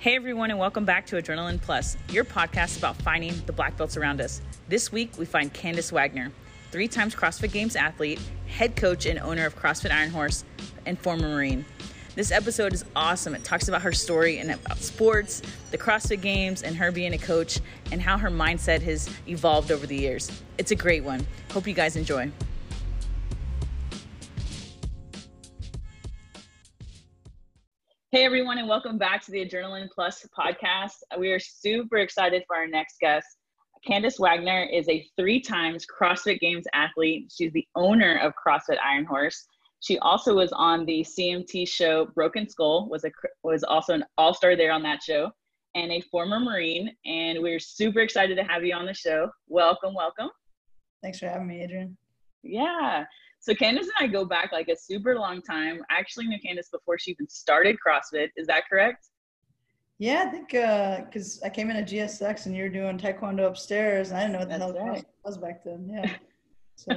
Hey everyone, and welcome back to Adrenaline Plus, your podcast about finding the black belts around us. This week we find Candice Wagner, three times CrossFit Games athlete, head coach and owner of CrossFit Iron Horse, and former Marine. This episode is awesome. It talks about her story and about sports, the CrossFit Games, and her being a coach, and how her mindset has evolved over the years. It's a great one. Hope you guys enjoy. Hey everyone, and welcome back to the Adrenaline Plus podcast. We are super excited for our next guest. Candice Wagner is a three times CrossFit Games athlete. She's the owner of CrossFit Iron Horse. She also was on the CMT show Broken Skull, was a was also an all-star there on that show, and a former Marine. And we're super excited to have you on the show. Welcome, welcome. Thanks for having me, Adrian. Yeah. So Candace and I go back like a super long time. I actually knew Candace before she even started CrossFit. Is that correct? Yeah, I think because uh, I came in at GSX and you were doing Taekwondo upstairs, and I didn't know what the That's hell right. was back then. Yeah. So.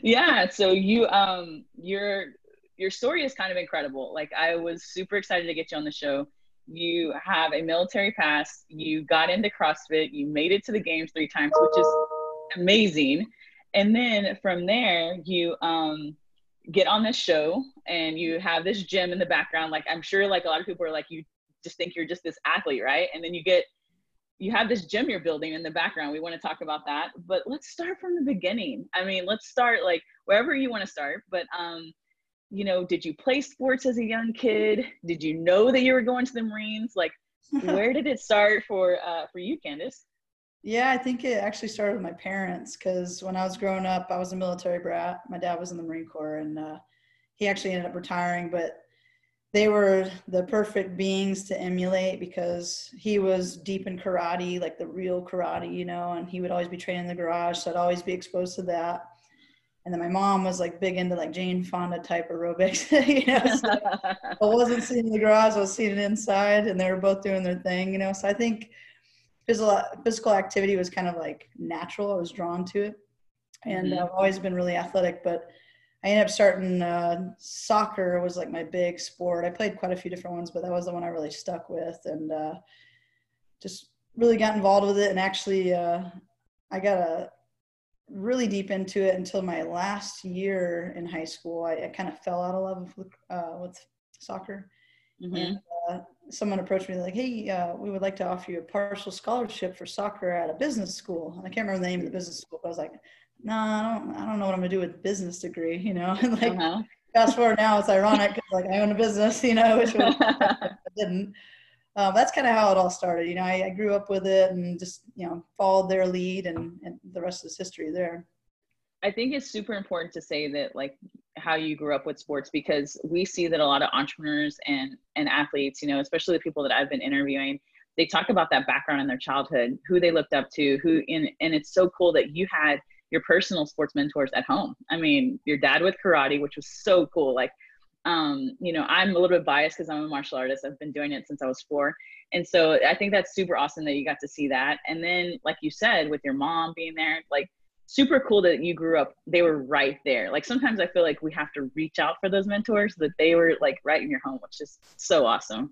yeah. So you um your your story is kind of incredible. Like I was super excited to get you on the show. You have a military past. You got into CrossFit. You made it to the games three times, which is amazing and then from there you um get on this show and you have this gym in the background. Like i'm sure like a lot of people are like you just think you're just this athlete right? And then you get you have this gym you're building in the background. We want to talk about that. But let's start from the beginning. I mean let's start like wherever you want to start. But um you know did you play sports as a young kid? Did you know that you were going to the marines? Like where did it start for uh for you candice yeah, I think it actually started with my parents because when I was growing up, I was a military brat. My dad was in the Marine Corps and uh, he actually ended up retiring, but they were the perfect beings to emulate because he was deep in karate, like the real karate, you know, and he would always be training in the garage. So I'd always be exposed to that. And then my mom was like big into like Jane Fonda type aerobics, you know. So I wasn't seeing the garage, I was seeing it inside, and they were both doing their thing, you know. So I think physical physical activity was kind of like natural. I was drawn to it, and mm-hmm. I've always been really athletic. But I ended up starting uh, soccer was like my big sport. I played quite a few different ones, but that was the one I really stuck with, and uh, just really got involved with it. And actually, uh, I got a really deep into it until my last year in high school. I, I kind of fell out of love with, uh, with soccer. Mm-hmm. And uh, someone approached me like, "Hey, uh, we would like to offer you a partial scholarship for soccer at a business school." And I can't remember the name of the business school, but I was like, "No, I don't. I don't know what I'm gonna do with a business degree." You know, and like uh-huh. fast forward now, it's ironic because like I own a business, you know, which I didn't. Um, that's kind of how it all started. You know, I, I, grew up with it and just you know followed their lead, and, and the rest is history there. I think it's super important to say that like how you grew up with sports because we see that a lot of entrepreneurs and and athletes, you know, especially the people that I've been interviewing, they talk about that background in their childhood, who they looked up to, who in and it's so cool that you had your personal sports mentors at home. I mean, your dad with karate, which was so cool. Like, um, you know, I'm a little bit biased because I'm a martial artist. I've been doing it since I was four. And so I think that's super awesome that you got to see that. And then, like you said, with your mom being there, like super cool that you grew up they were right there. Like sometimes i feel like we have to reach out for those mentors that they were like right in your home which is so awesome.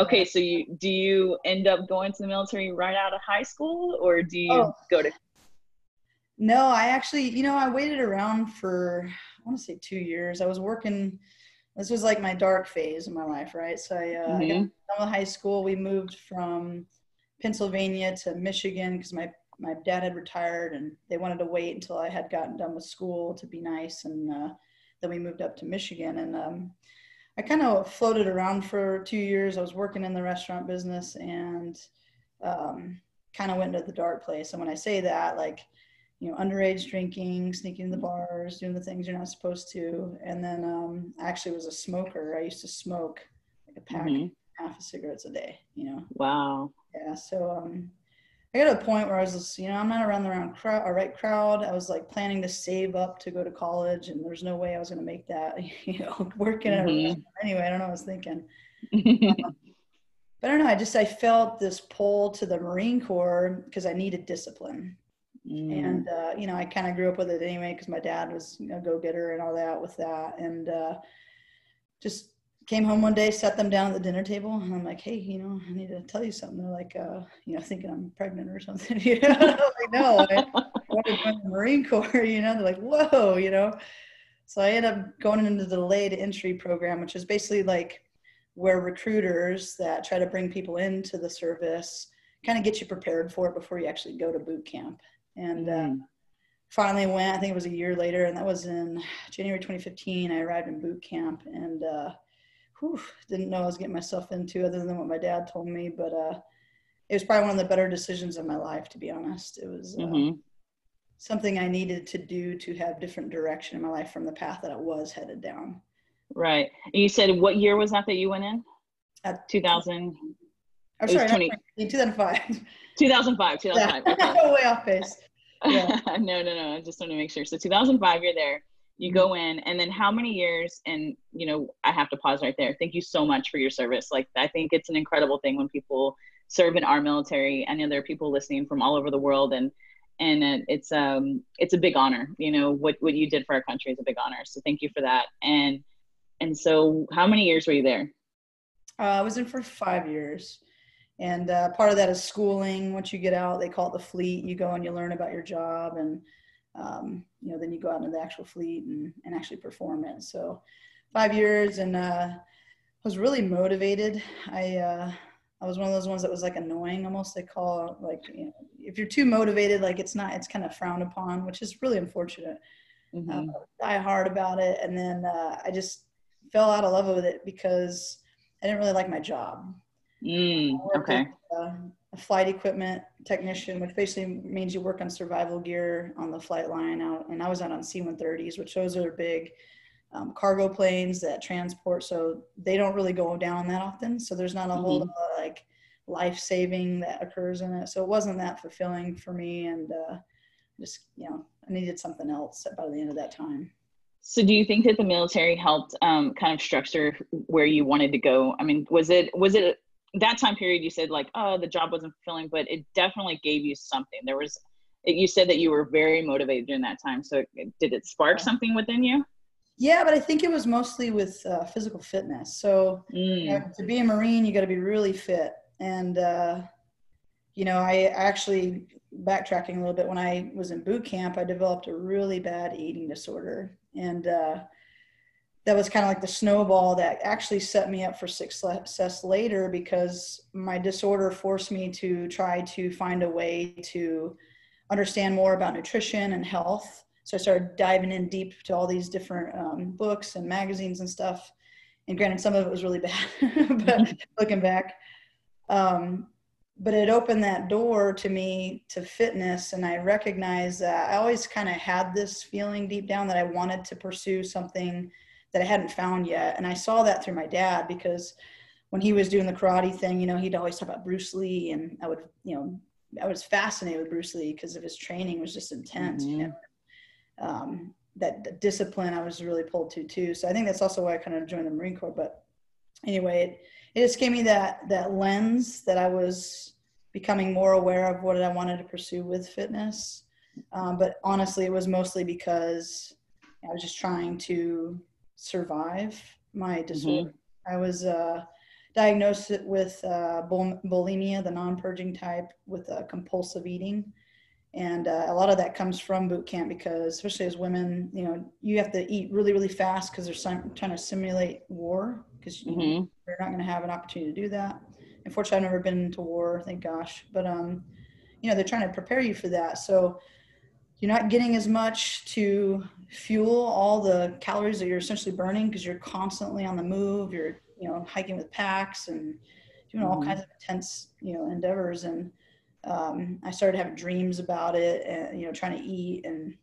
Okay so you do you end up going to the military right out of high school or do you oh. go to no i actually you know i waited around for i want to say two years. I was working this was like my dark phase of my life right? So i, uh, mm-hmm. I got with high school. We moved from pennsylvania to michigan because my my dad had retired and they wanted to wait until I had gotten done with school to be nice. And uh, then we moved up to Michigan and um, I kind of floated around for two years. I was working in the restaurant business and um, kind of went into the dark place. And when I say that, like, you know, underage drinking, sneaking in the bars, doing the things you're not supposed to. And then um, I actually was a smoker. I used to smoke like a pack, mm-hmm. half of cigarettes a day, you know. Wow. Yeah. So, um, I got to a point where I was just, you know, I'm not around the wrong crowd, right crowd. I was like planning to save up to go to college, and there's no way I was going to make that, you know, working mm-hmm. anyway. I don't know what I was thinking. um, but I don't know. I just I felt this pull to the Marine Corps because I needed discipline, mm. and uh, you know, I kind of grew up with it anyway because my dad was a go getter and all that with that, and uh, just came home one day, sat them down at the dinner table, and I'm like, hey, you know, I need to tell you something. They're like, uh, you know, thinking I'm pregnant or something. you know, like, no, I want to join the Marine Corps. You know, they're like, whoa, you know. So I ended up going into the delayed entry program, which is basically like where recruiters that try to bring people into the service kind of get you prepared for it before you actually go to boot camp. And uh, mm. uh, finally went, I think it was a year later, and that was in January 2015. I arrived in boot camp and uh, whew, didn't know I was getting myself into other than what my dad told me. But uh, it was probably one of the better decisions of my life, to be honest. It was uh, mm-hmm. something I needed to do to have different direction in my life from the path that I was headed down. Right. And you said what year was that that you went in? At 2000. I'm sorry, 20, 2005. 2005. 2005. Yeah. Okay. Way off base. Yeah. no, no, no. I just want to make sure. So 2005, you're there you go in and then how many years and you know i have to pause right there. Thank you so much for your service. Like i think it's an incredible thing when people serve in our military i know there are people listening from all over the world and and it's um it's a big honor. You know what what you did for our country is a big honor. So thank you for that. And and so how many years were you there? Uh, i was in for five years. And uh, part of that is schooling. Once you get out they call it the fleet. You go and you learn about your job and um, you know, then you go out into the actual fleet and, and actually perform it. So five years and uh, I was really motivated. I, uh, I was one of those ones that was like annoying almost they call like you know, if you're too motivated like it's not it's kind of frowned upon which is really unfortunate mm-hmm. die hard about it and then uh, i just fell out of love with it because i didn't really like my job mm, okay uh, a flight equipment technician, which basically means you work on survival gear on the flight line out. And I was out on C-130s, which those are big um, cargo planes that transport. So they don't really go down that often. So there's not a mm-hmm. whole lot of like life saving that occurs in it. So it wasn't that fulfilling for me. And uh, just, you know, I needed something else by the end of that time. So do you think that the military helped um, kind of structure where you wanted to go? I mean, was it was it that time period you said like oh the job wasn't fulfilling but it definitely gave you something. There was you said that you were very motivated during that time so did it spark something within you? Yeah but i think it was mostly with uh, physical fitness. So mm. you know, to be a marine you got to be really fit. And uh, you know i actually backtracking a little bit when i was in boot camp i developed a really bad eating disorder. And uh, that was kind of like the snowball that actually set me up for success later because my disorder forced me to try to find a way to understand more about nutrition and health. So I started diving in deep to all these different um, books and magazines and stuff. And granted, some of it was really bad, but looking back, um, but it opened that door to me to fitness. And I recognized that I always kind of had this feeling deep down that I wanted to pursue something that I hadn't found yet. And I saw that through my dad because when he was doing the karate thing, you know, he'd always talk about Bruce Lee, and I would, you know, I was fascinated with Bruce Lee because of his training was just intense. Mm-hmm. You know, um, that, discipline I was really pulled to too. So I think that's also why I kind of joined the Marine Corps. But anyway, it, it just gave me that that lens that I was becoming more aware of what I wanted to pursue with fitness. Um, but honestly, it was mostly because I was just trying to survive my disorder. Mm-hmm. I was uh, diagnosed with uh, bulimia, the non-purging type, with uh, compulsive eating, and uh, a lot of that comes from boot camp because, especially as women, you know, you have to eat really, really fast because they're sim- trying to simulate war because you mm-hmm. are not going to have an opportunity to do that. Unfortunately, I've never been to war, thank gosh, but um, you know, they're trying to prepare you for that. So you're not getting as much to fuel all the calories that you're essentially burning because you're constantly on the move you're you know hiking with packs and doing all mm-hmm. kinds of intense you know endeavors. And um, i started having dreams about it and you know trying to eat. And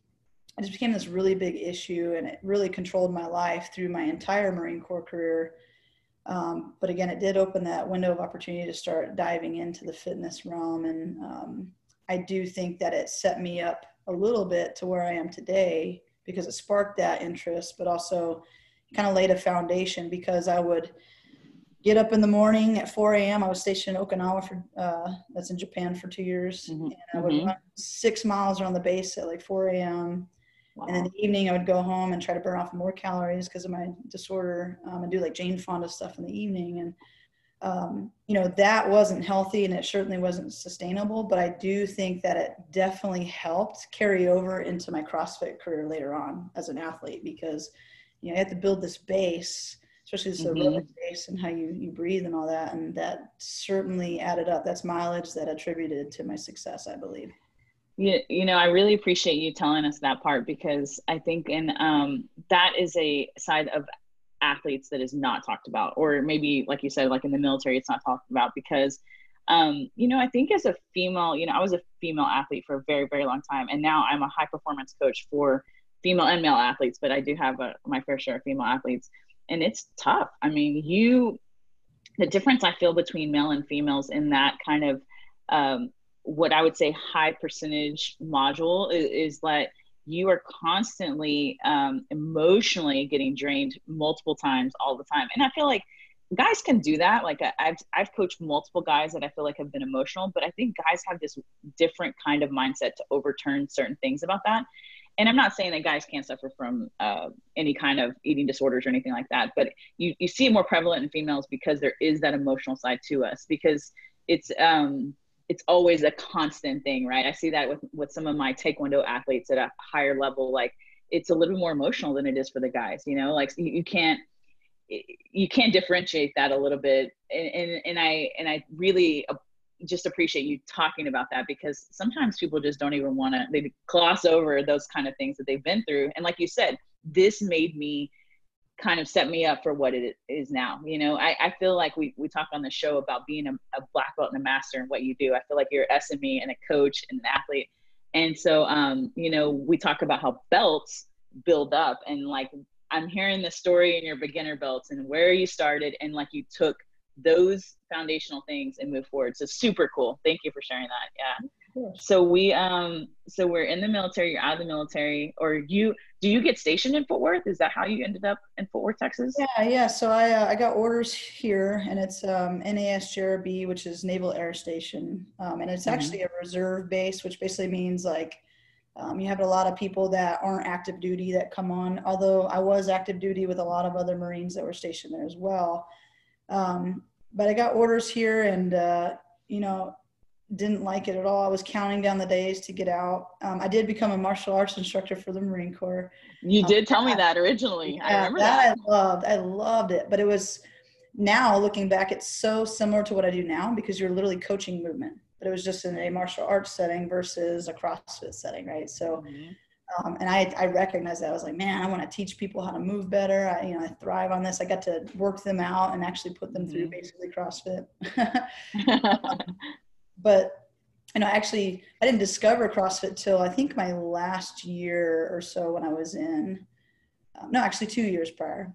it just became this really big issue and it really controlled my life through my entire marine corps career. Um, but again it did open that window of opportunity to start diving into the fitness realm. And um, i do think that it set me up a little bit to where I am today because it sparked that interest, but also kind of laid a foundation because I would get up in the morning at 4 a.m. I was stationed in Okinawa for uh, that's in Japan for two years, mm-hmm. and I would mm-hmm. run six miles around the base at like 4 a.m. Wow. And in the evening, I would go home and try to burn off more calories because of my disorder um, and do like Jane Fonda stuff in the evening. And, um, you know, that wasn't healthy and it certainly wasn't sustainable. But I do think that it definitely helped carry over into my CrossFit career later on as an athlete because, you know, you have to build this base, especially this mm-hmm. aerobic base and how you, you breathe and all that. And that certainly added up. That's mileage that attributed to my success, I believe. You, you know, I really appreciate you telling us that part because I think and um, that is a side of athletes that is not talked about, or maybe like you said, like in the military, it's not talked about because, um, you know, I think as a female, you know, I was a female athlete for a very, very long time, and now I'm a high performance coach for female and male athletes, but I do have a, my fair share of female athletes, and it's tough. I mean, you, the difference I feel between male and females in that kind of um, what I would say high percentage module is, is that you are constantly um, emotionally getting drained multiple times all the time. And I feel like guys can do that. Like I've, I've coached multiple guys that I feel like have been emotional, but I think guys have this different kind of mindset to overturn certain things about that. And I'm not saying that guys can't suffer from uh, any kind of eating disorders or anything like that, but you, you see it more prevalent in females because there is that emotional side to us because it's, um, it's always a constant thing, right? I see that with with some of my taekwondo athletes at a higher level. Like it's a little more emotional than it is for the guys. You know, like you, you can't you can't differentiate that a little bit. And, and and I and I really just appreciate you talking about that because sometimes people just don't even want to they gloss over those kind of things that they've been through. And like you said, this made me kind of set me up for what it is now. You know, I, I feel like we, we talk on the show about being a, a, black belt and a master and what you do. I feel like you're SME and a coach and an athlete. And so, um, you know, we talk about how belts build up and like, I'm hearing the story in your beginner belts and where you started and like you took those foundational things and move forward. So super cool. Thank you for sharing that. Yeah. So we um so we're in the military, you're out of the military, or you do you get stationed in Fort Worth? Is that how you ended up in Fort Worth, Texas? Yeah, yeah. So I uh, I got orders here, and it's um, NASJRB, which is Naval Air Station, um, and it's mm-hmm. actually a reserve base, which basically means like um, you have a lot of people that aren't active duty that come on. Although I was active duty with a lot of other Marines that were stationed there as well. Um, but I got orders here, and uh, you know didn't like it at all. I was counting down the days to get out. Um, I did become a martial arts instructor for the Marine Corps. You um, did tell me that originally. Yeah, I remember that, that. I loved. I loved it, but it was now looking back, it's so similar to what I do now because you're literally coaching movement, but it was just in a martial arts setting versus a CrossFit setting, right? So. Mm-hmm. Um, and I, I recognized that I was like, man, I want to teach people how to move better. I, you know, I thrive on this. I got to work them out and actually put them mm-hmm. through basically CrossFit. but you know actually i didn't discover crossfit till i think my last year or so when i was in um, no actually two years prior.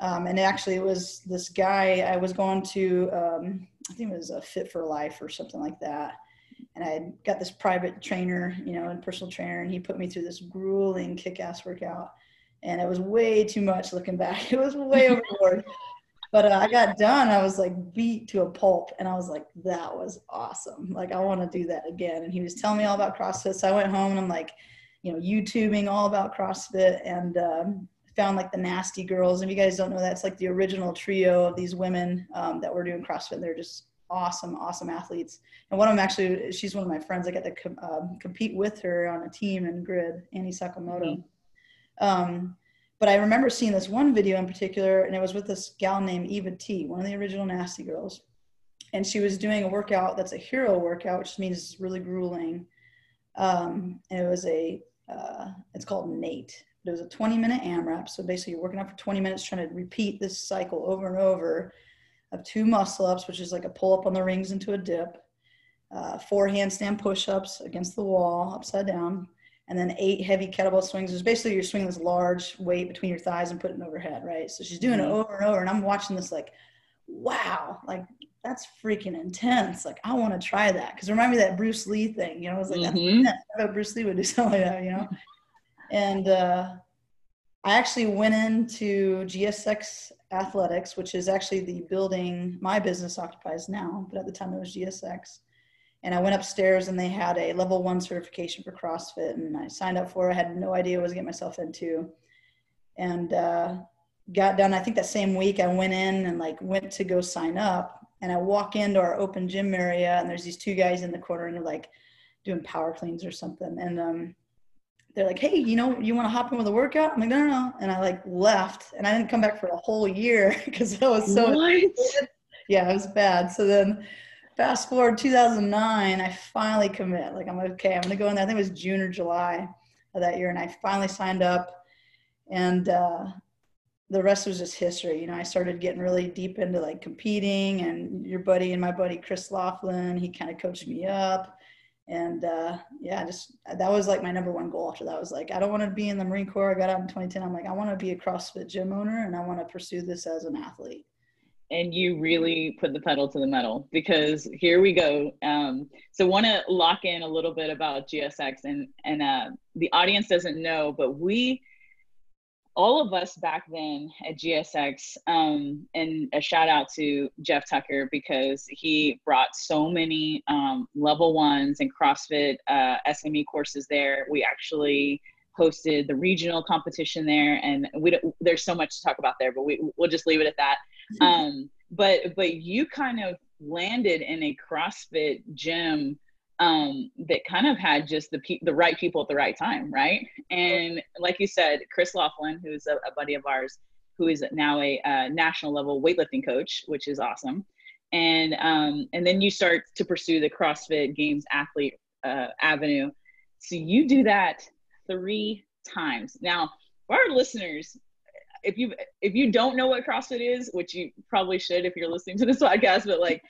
Um, and actually it was this guy i was going to um, i think it was a fit for life or something like that. And i got this private trainer you know and personal trainer and he put me through this grueling kick-ass workout. And it was way too much looking back. It was way overboard but uh, I got done. I was like beat to a pulp, and I was like, that was awesome. Like I want to do that again. And he was telling me all about CrossFit. So I went home and I'm like, you know, YouTubing all about CrossFit and um, found like the Nasty Girls. And if you guys don't know that, it's like the original trio of these women um, that were doing CrossFit. They're just awesome, awesome athletes. And one of them actually, she's one of my friends. I got to com- uh, compete with her on a team in grid, Annie Sakamoto. Mm-hmm. Um, but I remember seeing this one video in particular, and it was with this gal named Eva T, one of the original Nasty Girls. And she was doing a workout that's a hero workout, which means it's really grueling. Um, and it was a, uh, it's called Nate. It was a 20 minute AMRAP. So basically, you're working out for 20 minutes trying to repeat this cycle over and over of two muscle ups, which is like a pull up on the rings into a dip, uh, four handstand push ups against the wall, upside down, and then eight heavy kettlebell swings. It's basically you're swinging this large weight between your thighs and putting it overhead, right? So she's doing mm-hmm. it over and over, and I'm watching this like, wow, like that's freaking intense. Like I want to try that because remind me that Bruce Lee thing. You know, I was like, mm-hmm. that's Bruce Lee would do something like that. You know, and uh, I actually went into GSX Athletics, which is actually the building my business occupies now, but at the time it was GSX And I went upstairs and they had a level one certification for CrossFit and I signed up for it. I had no idea what I was getting myself into. And uh, got done. I think that same week I went in and like went to go sign up. And I walk into our open gym area and there's these two guys in the corner and they're like doing power cleans or something. And um, they're like, hey, you know, you want to hop in with a workout? I'm like, no, no, no. And I like left and I didn't come back for a whole year because I was so, what? yeah, it was bad. So then fast forward 2009, I finally commit. Like, I'm okay, I'm to go in there. I think it was June or July of that year. And I finally signed up and, uh, the rest was just history. You know, I started getting really deep into like competing and your buddy and my buddy, Chris Laughlin, he kind of coached me up and uh, yeah, just that was like my number one goal after that was like, I don't want to be in the Marine Corps. I got out in 2010. I'm like, I want to be a CrossFit gym owner and I want to pursue this as an athlete. And you really put the pedal to the metal because here we go. Um, so want to lock in a little bit about GSX and, and uh, the audience doesn't know, but we, all of us back then at GSX, um, and a shout out to Jeff Tucker because he brought so many um, level ones and CrossFit uh, SME courses there. We actually hosted the regional competition there, and we don't, there's so much to talk about there, but we we'll just leave it at that. Um, but but you kind of landed in a CrossFit gym um, that kind of had just the pe- the right people at the right time, right? And like you said, Chris Laughlin, who's a, a buddy of ours, who is now a national level weightlifting coach, which is awesome. And um, and then you start to pursue the CrossFit Games athlete uh, avenue. So you do that three times. Now, for our listeners, if you if you don't know what CrossFit is, which you probably should if you're listening to this podcast, but like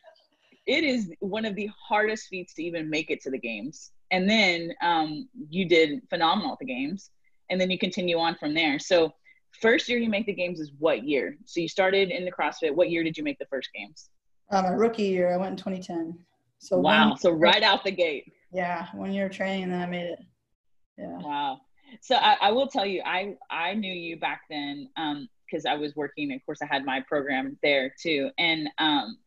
it is one of the hardest feats to even make it to the games. And then um, you did phenomenal at the games, and then you continue on from there. So first year you make the games is what year? So you started in the CrossFit. What year did you make the first games? Um, my rookie year, I went in 2010. So wow, so right out the gate. Yeah, one year of training, and then I made it. Yeah. Wow. So I, I will tell you, I I knew you back then because um, I was working. Of course, I had my program there too, and um,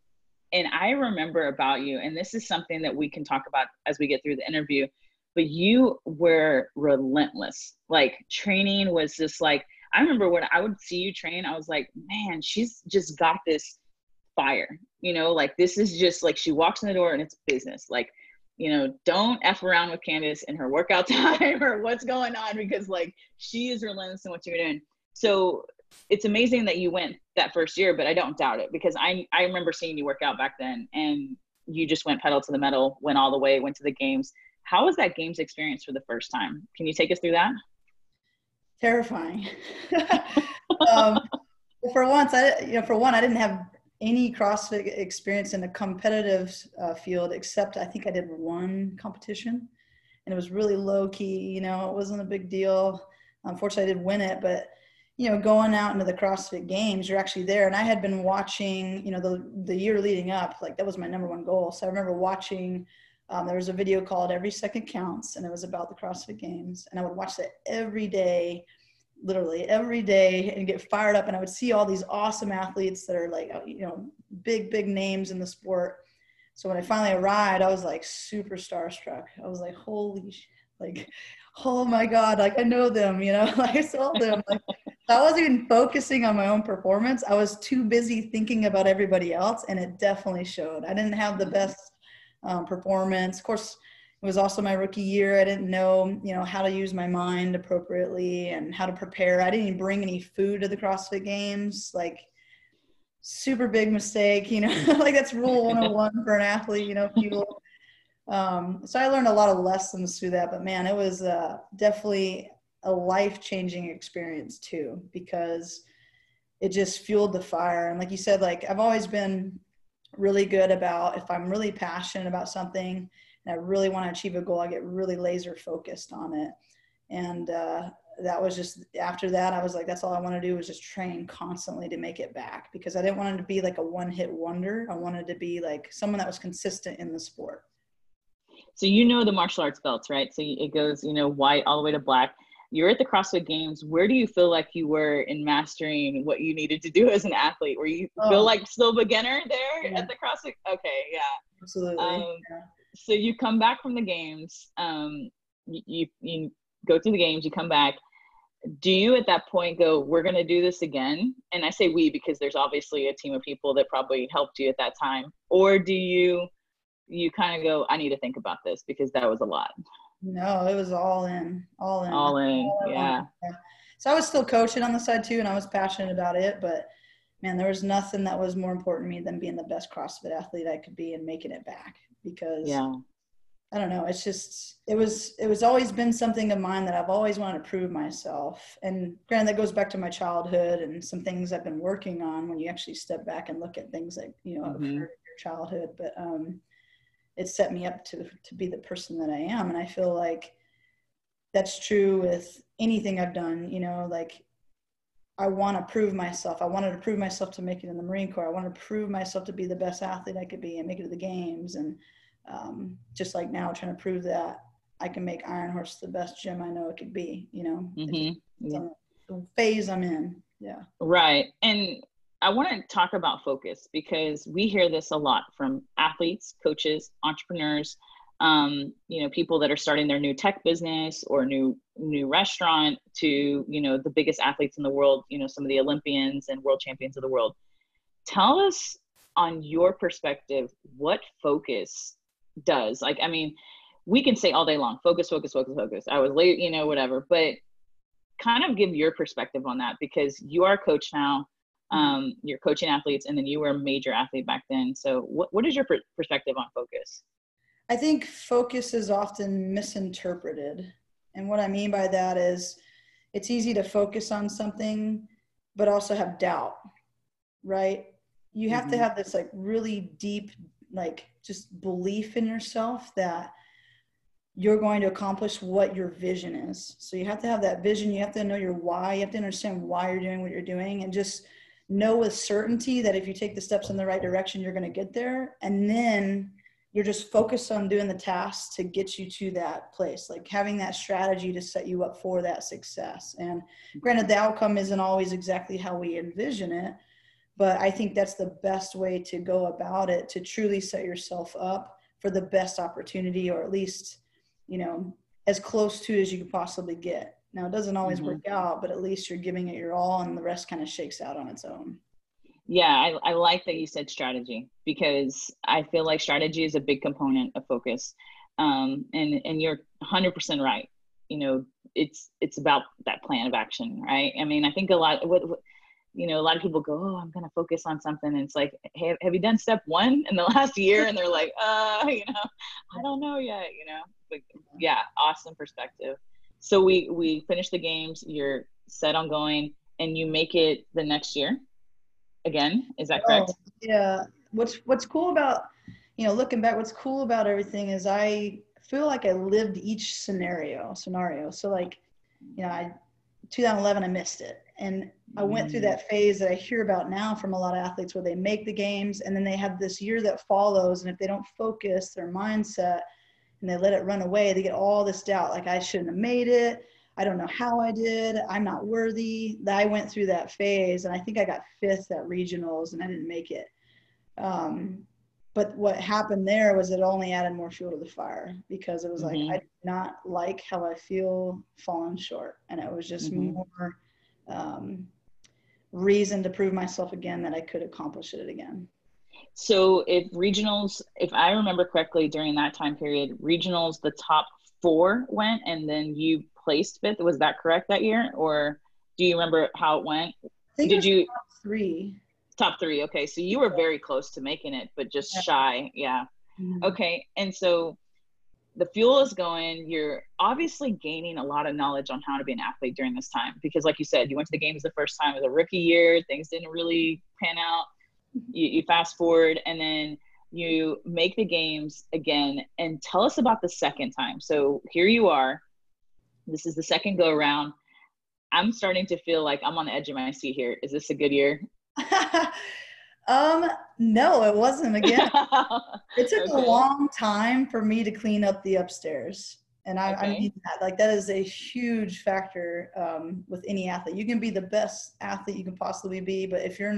and I remember about you, and this is something that we can talk about as we get through the interview, but you were relentless. Like training was just like, I remember when I would see you train, I was like, man, she's just got this fire. You know, like this is just like she walks in the door and it's business. Like, you know, don't F around with Candace in her workout time or what's going on because like she is relentless in what you're doing. So it's amazing that you went that first year, but I don't doubt it because I I remember seeing you work out back then, and you just went pedal to the metal, went all the way, went to the games. How was that games experience for the first time? Can you take us through that? Terrifying. um, for once, I you know for one I didn't have any CrossFit experience in a competitive uh, field except I think I did one competition, and it was really low key. You know, it wasn't a big deal. Unfortunately, I did win it, but you know, going out into the CrossFit games, you're actually there. And I had been watching, you know, the, the year leading up, like that was my number one goal. So I remember watching, um, there was a video called Every Second Counts, and it was about the CrossFit games. And I would watch that every day, literally every day, and get fired up. And I would see all these awesome athletes that are like, you know, big, big names in the sport. So when I finally arrived, I was like super starstruck. I was like, holy, like, oh my God, like I know them, you know, like I saw them. Like, I wasn't even focusing on my own performance. I was too busy thinking about everybody else, and it definitely showed. I didn't have the best um, performance. Of course, it was also my rookie year. I didn't know, you know, how to use my mind appropriately and how to prepare. I didn't even bring any food to the CrossFit Games. Like, super big mistake. You know, like that's rule 101 for an athlete. You know, people. Um, so I learned a lot of lessons through that. But man, it was uh, definitely a life changing experience too because it just fueled the fire and like you said like i've always been really good about if i'm really passionate about something and i really want to achieve a goal i get really laser focused on it and uh, that was just after that i was like that's all i want to do is just train constantly to make it back because i didn't want it to be like a one hit wonder i wanted to be like someone that was consistent in the sport so you know the martial arts belts right so it goes you know white all the way to black you're at the CrossFit Games. Where do you feel like you were in mastering what you needed to do as an athlete? Were you oh. feel like still beginner there yeah. at the CrossFit? Okay, yeah, absolutely. Um, yeah. So you come back from the games. Um, you, you go through the games. You come back. Do you at that point go, "We're going to do this again"? And I say we because there's obviously a team of people that probably helped you at that time. Or do you you kind of go, "I need to think about this because that was a lot." No, it was all in, all in, all in. All yeah. yeah. So I was still coaching on the side too, and I was passionate about it, but man, there was nothing that was more important to me than being the best CrossFit athlete I could be and making it back because yeah. I don't know. It's just it was it was always been something of mine that I've always wanted to prove myself. And granted, that goes back to my childhood and some things I've been working on. When you actually step back and look at things that you know mm-hmm. your childhood, but um, it set me up to to be the person that I am. And I feel like that's true with anything I've done. You know, like I want to prove myself. I wanted to prove myself to make it in the Marine Corps. I wanted to prove myself to be the best athlete I could be and make it to the games. And um, just like now, trying to prove that I can make Iron Horse the best gym I know it could be. You know, mm-hmm. yeah. the phase I'm in. Yeah. Right. And I want to talk about focus because we hear this a lot from athletes, coaches, entrepreneurs um, you know people that are starting their new tech business or new new restaurant to you know the biggest athletes in the world you know some of the olympians and world champions of the world. Tell us on your perspective what focus does like i mean we can say all day long focus focus focus focus. I was late you know whatever but kind of give your perspective on that because you are a coach now um, you're coaching athletes and then you were a major athlete back then. So what, what is your perspective on focus I think focus is often misinterpreted. And what I mean by that is it's easy to focus on something, but also have doubt, right? You have mm-hmm. to have this like really deep, like just belief in yourself that you're going to accomplish what your vision is. So you have to have that vision. You have to know your why. You have to understand why you're doing what you're doing and just know with certainty that if you take the steps in the right direction, you're going to get there. And then you're just focused on doing the tasks to get you to that place like having that strategy to set you up for that success. And granted the outcome isn't always exactly how we envision it but i think that's the best way to go about it to truly set yourself up for the best opportunity or at least you know as close to as you could possibly get. Now it doesn't always mm-hmm. work out but at least you're giving it your all and the rest kind of shakes out on its own yeah I, I like that you said strategy because i feel like strategy is a big component of focus. Um, and and you're 100% right. You know it's it's about that plan of action right? I mean i think a lot what, what you know a lot of people go oh i'm going to focus on something and it's like hey, have you done step one in the last year? And they're like uh you know i don't know yet you know? But yeah awesome perspective. So we we finish the games you're set on going and you make it the next year again. Is that oh, correct? Oh, yeah. What's What's cool about you know looking back? What's cool about everything is I feel like I lived each scenario scenario. So like, you know, I 2011 I missed it, and I went through mm. that phase that I hear about now from a lot of athletes where they make the games and then they have this year that follows, and if they don't focus their mindset and they let it run away, they get all this doubt like I shouldn't have made it. I don't know how I did. I'm not worthy. I went through that phase, and I think I got fifth at regionals, and I didn't make it. Um, but what happened there was it only added more fuel to the fire because it was mm-hmm. like I did not like how I feel falling short, and it was just mm-hmm. more um, reason to prove myself again that I could accomplish it again. So, if regionals, if I remember correctly, during that time period, regionals, the top four went, and then you placed fifth. Was that correct that year, or do you remember how it went? Did you top three? Top three. Okay, so you were very close to making it, but just yeah. shy. Yeah. Mm-hmm. Okay, and so the fuel is going. You're obviously gaining a lot of knowledge on how to be an athlete during this time because, like you said, you went to the games the first time. Was a rookie year. Things didn't really pan out. Mm-hmm. You, you fast forward, and then you make the games again. And tell us about the second time. So here you are this is the second go around. I'm starting to feel like I'm on the edge of my seat here. Is this a good year? um, no, it wasn't again. it took okay. a long time for me to clean up the upstairs. And I, okay. I mean that like that is a huge factor um, with any athlete. You can be the best athlete you can possibly be, but if you're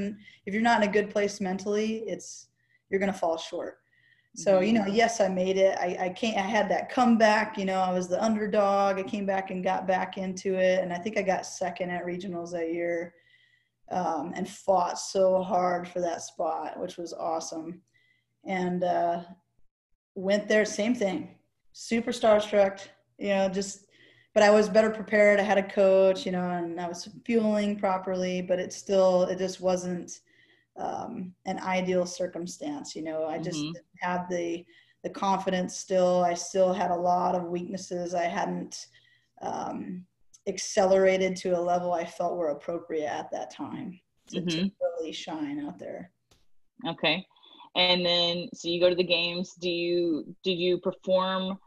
if you're not in a good place mentally, it's you're gonna fall short. So, you know, mm-hmm. yes, I made it. I, I can't, I had that comeback, you know, I was the underdog. I came back and got back into it. And I think I got second at regionals that year um, and fought so hard for that spot, which was awesome. And uh, went there, same thing, super starstruck, you know, just, but I was better prepared. I had a coach, you know, and I was fueling properly, but it still, it just wasn't um, an ideal circumstance. You know, I just mm-hmm. didn't have the the confidence still. I still had a lot of weaknesses. I hadn't um, accelerated to a level I felt were appropriate at that time to, mm-hmm. to really shine out there. Okay, and then so you go to the games. Do you did you perform?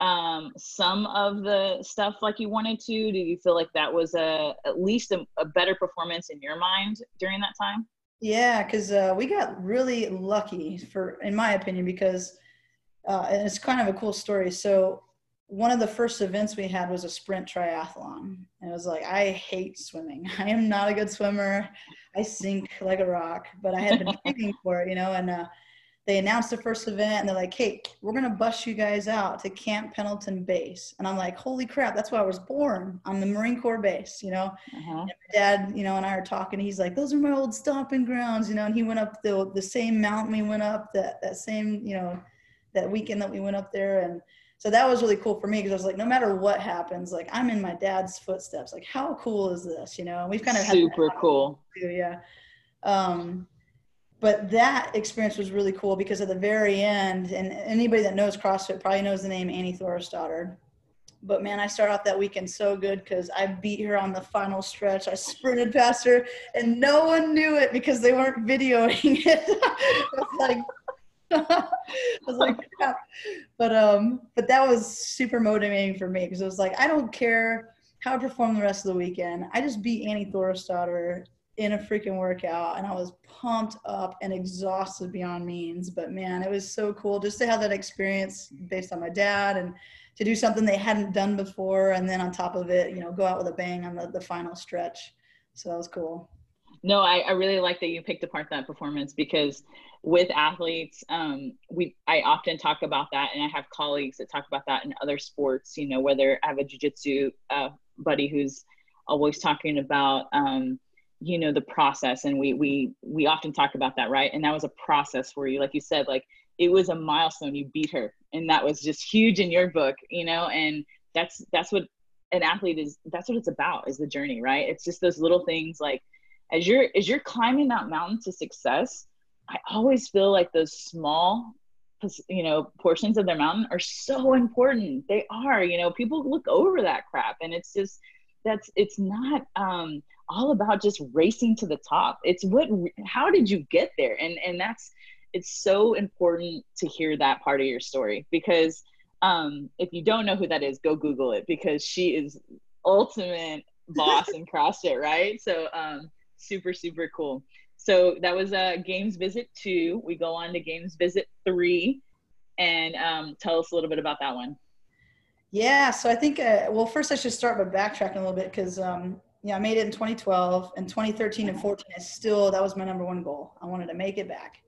Um, some of the stuff like you wanted to? Do you feel like that was a at least a, a better performance in your mind during that time? Yeah, because uh, we got really lucky for, in my opinion, because uh, and it's kind of a cool story. So one of the first events we had was a sprint triathlon. And it was like, I hate swimming. I am not a good swimmer. I sink like a rock, but I had been training for it, you know, and uh, they announced the first event and they're like, hey, we're going to bus you guys out to Camp Pendleton Base. And I'm like, holy crap, that's where I was born on the Marine Corps base, you know? Uh-huh. dad, you know, and I are talking. He's like, those are my old stomping grounds, you know? And he went up the, the same mountain we went up that, that same, you know, that weekend that we went up there. And so that was really cool for me because I was like, no matter what happens, like I'm in my dad's footsteps. Like, how cool is this, you know? And we've kind of super cool. Too, yeah. Um, but that experience was really cool because at the very end, and anybody that knows CrossFit probably knows the name Annie Thorisdottir. But man, I started off that weekend so good because I beat her on the final stretch. I sprinted past her, and no one knew it because they weren't videoing it. I was like, I was like, yeah. but um, but that was super motivating for me because it was like I don't care how I perform the rest of the weekend. I just beat Annie Thorisdottir in a freaking workout and I was pumped up and exhausted beyond means. But man, it was so cool just to have that experience based on my dad and to do something they hadn't done before. And then on top of it, you know, go out with a bang on the, the final stretch. So that was cool. No, I, I really like that you picked apart that performance because with athletes, um, we I often talk about that, and I have colleagues that talk about that in other sports. You know, whether I have a jujitsu uh, buddy who's always talking about um, you know the process and we we we often talk about that right? And that was a process for you like you said like it was a milestone you beat her and that was just huge in your book you know and that's that's what an athlete is that's what it's about is the journey right? It's just those little things like as you're as you're climbing that mountain to success i always feel like those small you know portions of their mountain are so important. They are you know people look over that crap and it's just that's it's not um all about just racing to the top. It's what how did you get there? And and that's it's so important to hear that part of your story because um if you don't know who that is go google it because she is ultimate boss in crossfit right? So um super super cool. So that was a uh, games visit two. We go on to games visit three. And um, tell us a little bit about that one. Yeah, so I think, uh, well, first I should start by backtracking a little bit because, um, yeah, I made it in 2012 and 2013 and 14 is still, that was my number one goal. I wanted to make it back.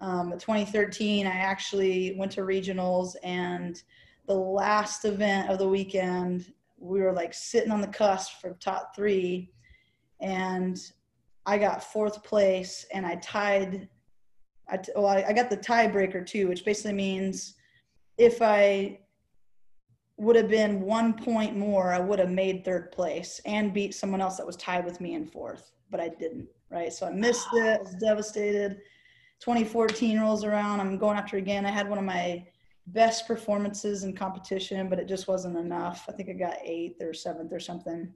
Um, 2013, I actually went to regionals and the last event of the weekend, we were like sitting on the cusp for top three and I got fourth place and I tied, I, well, I, I got the tiebreaker too, which basically means if I would have been one point more, I would have made third place and beat someone else that was tied with me in fourth, but I didn't, right? So I missed it, I was devastated. 2014 rolls around, I'm going after again. I had one of my best performances in competition, but it just wasn't enough. I think I got eighth or seventh or something.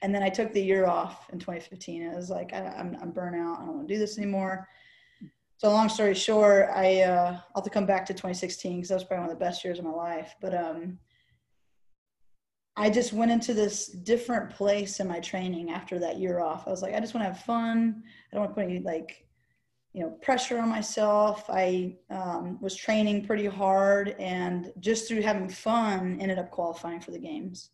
And then I took the year off in 2015. It was like, I, am I'm, I'm burnout. I don't want to do this anymore. So long story short, I, uh, I'll have to come back to 2016 because that was probably one of the best years of my life. But um, I just went into this different place in my training after that year off. I was like, I just want to have fun. I don't want to put any like, you know, pressure on myself. I um, was training pretty hard, and just through having fun, ended up qualifying for the games.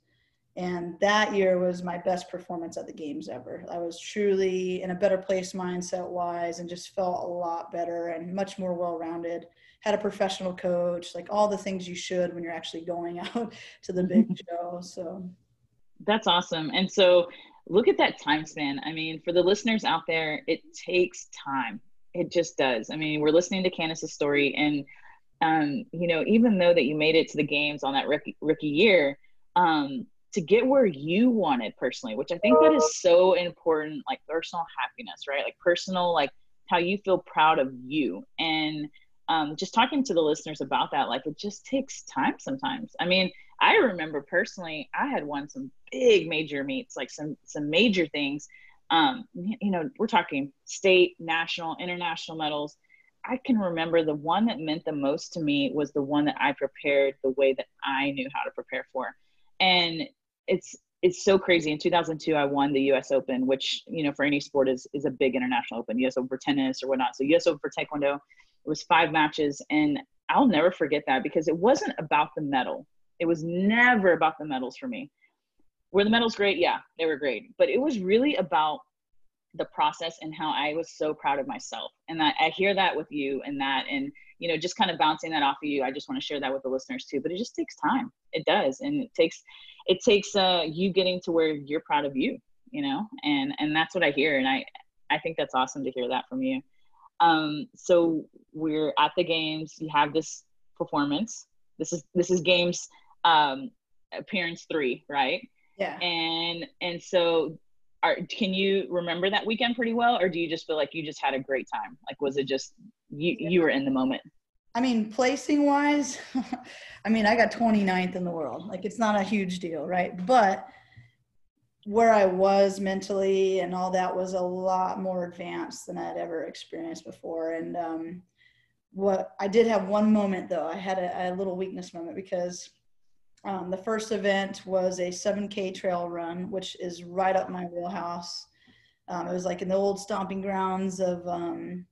And that year was my best performance at the games ever. I was truly in a better place mindset wise, and just felt a lot better and much more well rounded. Had a professional coach, like all the things you should when you're actually going out to the big show. So that's awesome. And so look at that time span. I mean, for the listeners out there, it takes time. It just does. I mean, we're listening to Candace's story, and um, you know, even though that you made it to the games on that rookie rookie year, um, to get where you wanted personally, which I think that is so important, like personal happiness, right? Like personal, like how you feel proud of you. And um, just talking to the listeners about that, like it just takes time sometimes. I mean, I remember personally, I had won some big major meets, like some some major things. Um, you know, we're talking state, national, international medals. I can remember the one that meant the most to me was the one that I prepared the way that I knew how to prepare for. And it's it's so crazy. In 2002, I won the U.S. Open, which you know for any sport is is a big international open. U.S. Open for tennis or whatnot. So U.S. Open for taekwondo, it was five matches, and I'll never forget that because it wasn't about the medal. It was never about the medals for me. Were the medals great? Yeah, they were great. But it was really about the process and how I was so proud of myself. And I, I hear that with you and that, and you know, just kind of bouncing that off of you. I just want to share that with the listeners too. But it just takes time. It does, and it takes it takes uh, you getting to where you're proud of you. You know, and and that's what I hear, and I I think that's awesome to hear that from you. Um, so we're at the games. You have this performance. This is this is games um, appearance three, right? Yeah. And and so are, can you remember that weekend pretty well or do you just feel like you just had a great time like was it just you yeah. you were in the moment i mean placing wise i mean i got 29th in the world like it's not a huge deal right but where i was mentally and all that was a lot more advanced than i'd ever experienced before and um, what i did have one moment though i had a, a little weakness moment because um, the first event was a 7K trail run, which is right up my wheelhouse. Um, it was like in the old stomping grounds of um,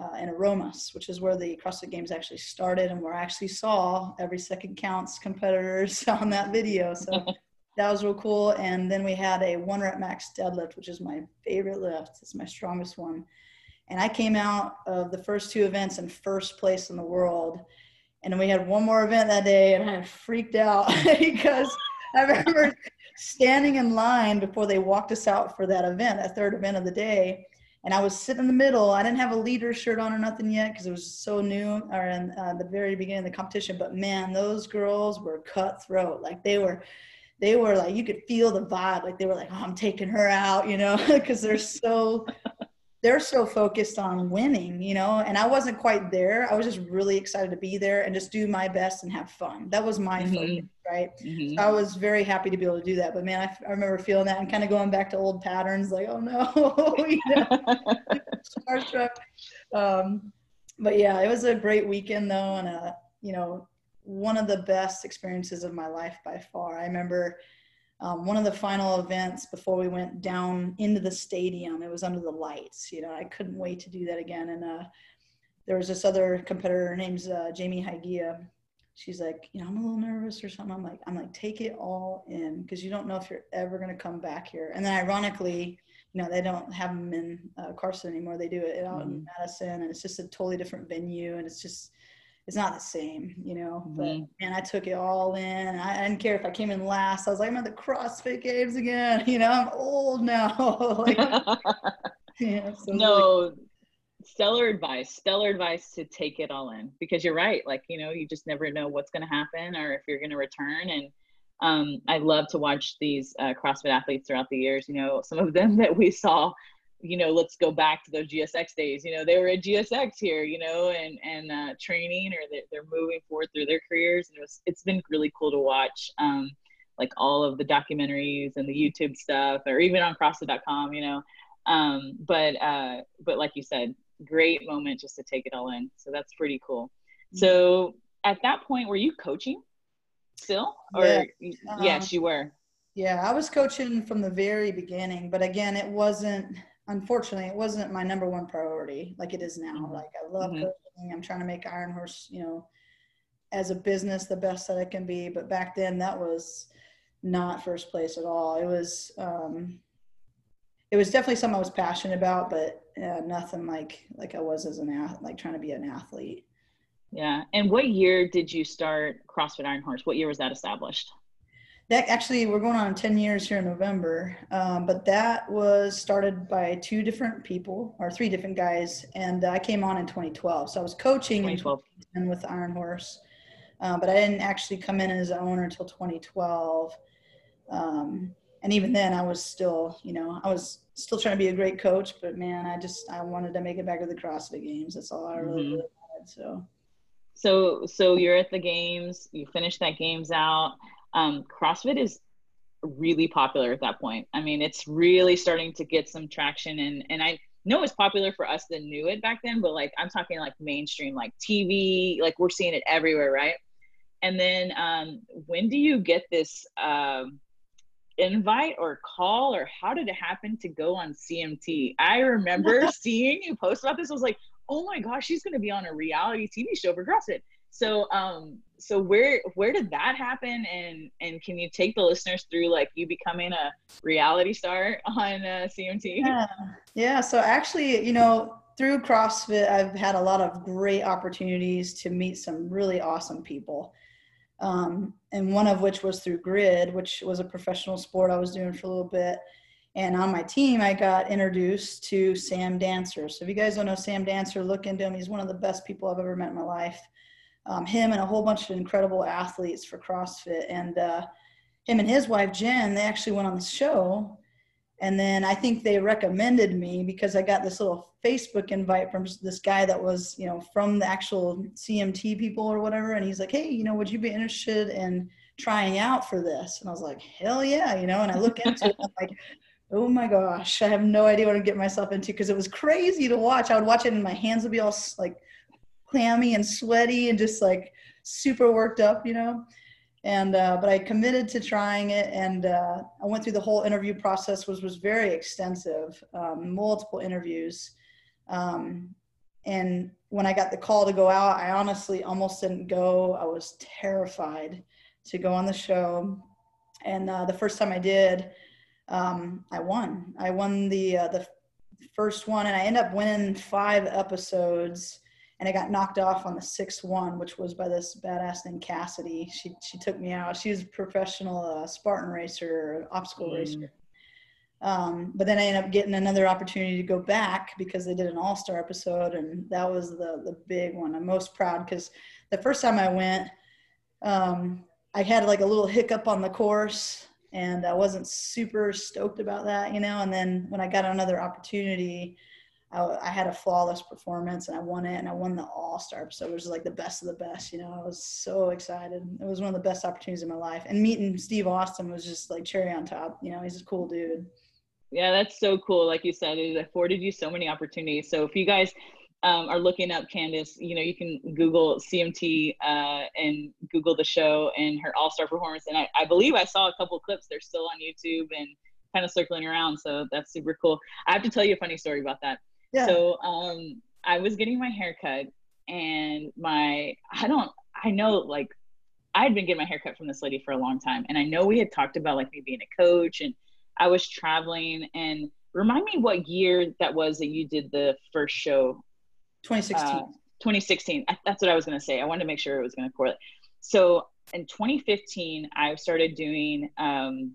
uh, in Aromas, which is where the CrossFit Games actually started, and where I actually saw every second counts competitors on that video. So that was real cool. And then we had a one rep max deadlift, which is my favorite lift. It's my strongest one. And I came out of the first two events in first place in the world and then we had one more event that day, and I freaked out because I remember standing in line before they walked us out for that event, that third event of the day. And I was sitting in the middle. I didn't have a leader shirt on or nothing yet because it was so new or in uh, the very beginning of the competition. But man, those girls were cutthroat. Like they were, they were like you could feel the vibe. Like they were like, oh, I'm taking her out, you know, because they're so they're so focused on winning, you know, and I wasn't quite there. I was just really excited to be there and just do my best and have fun. That was my mm-hmm. focus, right? Mm-hmm. So I was very happy to be able to do that. But man, I, I remember feeling that and kind of going back to old patterns, like, oh no, you know, um, but yeah, it was a great weekend though, and a, you know, one of the best experiences of my life by far. I remember um, one of the final events before we went down into the stadium. It was under the lights. You know, I couldn't wait to do that again. And uh, there was this other competitor. Her name's uh, Jamie Hagiya. She's like, you know, I'm a little nervous or something. I'm like, I'm like, take it all in because you don't know if you're ever going to come back here. And then ironically, you know, they don't have them in uh, Carson anymore. They do it out mm-hmm. in Madison, and it's just a totally different venue, and it's just it's not the same, you know. Mm-hmm. But man, I took it all in. I, I, didn't care if I came in last. I was like, I'm at the CrossFit Games again. You know, I'm old now. like, yeah, so no, like, stellar advice. Stellar advice to take it all in because you're right. Like you know, you just never know what's going to happen or if you're going to return. And um, I love to watch these uh, CrossFit athletes throughout the years. You know, some of them that we saw you know, let's go back to those GSX days. You know, they were at GSX here, you know, and and uh, training, or they're, they're moving forward through their careers. And it was, it's been really cool to watch, um, like all of the documentaries and the YouTube stuff, or even on CrossFit.com, you know. Um, but uh, but like you said, great moment just to take it all in. So that's pretty cool. Mm-hmm. So at that point, were you coaching still, or yeah. Um, yes, you were. Yeah, I was coaching from the very beginning, but again, it wasn't unfortunately, it wasn't my number one priority like it is now. Mm-hmm. Like I love mm-hmm. coaching. I'm trying to make Iron Horse, you know, as a business the best that it can be. But back then, that was not first place at all. It was, um, it was definitely something I was passionate about, but uh, nothing like like I was as an ath- like trying to be an athlete. Yeah. And what year did you start CrossFit Iron Horse? What year was that established? That actually, we're going on 10 years here in November, um, but that was started by two different people or three different guys. And I came on in 2012. So I was coaching 2012. in with Iron Horse, uh, but I didn't actually come in as an owner until 2012. Um, and even then I was still, you know, I was still trying to be a great coach, but man, I just, I wanted to make it back to the CrossFit games. That's all I really, mm-hmm. wanted. So so so you're at the games you finish that games out um, crossfit is really popular at that point. I mean it's really starting to get some traction and and i know it's popular for us that knew it back then but like i'm talking like mainstream like tv like we're seeing it everywhere right? And then um, when do you get this um, invite or call or how did it happen to go on cmt i remember seeing you post about this. I was like oh my gosh, she's going to be on a reality TV show for CrossFit. So, um, so where where did that happen? And and can you take the listeners through like you becoming a reality star on uh, CMT? Yeah, yeah. So actually, you know, through CrossFit, I've had a lot of great opportunities to meet some really awesome people. Um, and one of which was through Grid, which was a professional sport I was doing for a little bit. And on my team, I got introduced to Sam Dancer. So if you guys don't know Sam Dancer, look into him. He's one of the best people I've ever met in my life. Um, him and a whole bunch of incredible athletes for CrossFit. And uh, him and his wife, Jen, they actually went on the show. And then I think they recommended me because I got this little Facebook invite from this guy that was, you know, from the actual CMT people or whatever. And he's like, hey, you know, would you be interested in trying out for this? And I was like, hell yeah, you know, and I look into it, I'm like, oh my gosh, I have no idea what to get myself into because it was crazy to watch. I would watch it and my hands would be all like clammy and sweaty and just like super worked up, you know. And uh, but I committed to trying it, and uh, I went through the whole interview process, was was very extensive, um, multiple interviews. Um, and when I got the call to go out, I honestly almost didn't go. I was terrified to go on the show, and uh, the first time I did, um, I won. I won the uh, the first one, and I ended up winning five episodes. And I got knocked off on the sixth one, which was by this badass named Cassidy. She she took me out. She was a professional uh, Spartan racer, obstacle mm. racer. Um, but then I ended up getting another opportunity to go back because they did an all star episode, and that was the the big one. I'm most proud because the first time I went, um, I had like a little hiccup on the course and I wasn't super stoked about that, you know. And then when I got another opportunity, I, I had a flawless performance and I won it, and I won the All Star. So it was like the best of the best, you know. I was so excited. It was one of the best opportunities in my life, and meeting Steve Austin was just like cherry on top. You know, he's a cool dude. Yeah, that's so cool. Like you said, it afforded you so many opportunities. So if you guys um, are looking up Candace, you know, you can Google CMT uh, and Google the show and her all star performance. And I, I believe I saw a couple clips. They're still on YouTube and kind of circling around. So that's super cool. I have to tell you a funny story about that. Yeah. So um, I was getting my hair cut and my, I don't, I know like I had been getting my hair cut from this lady for a long time. And I know we had talked about like me being a coach and I was traveling and remind me what year that was that you did the first show 2016. Uh, 2016. That's what I was going to say. I wanted to make sure it was going to correlate. So in 2015, I started doing um,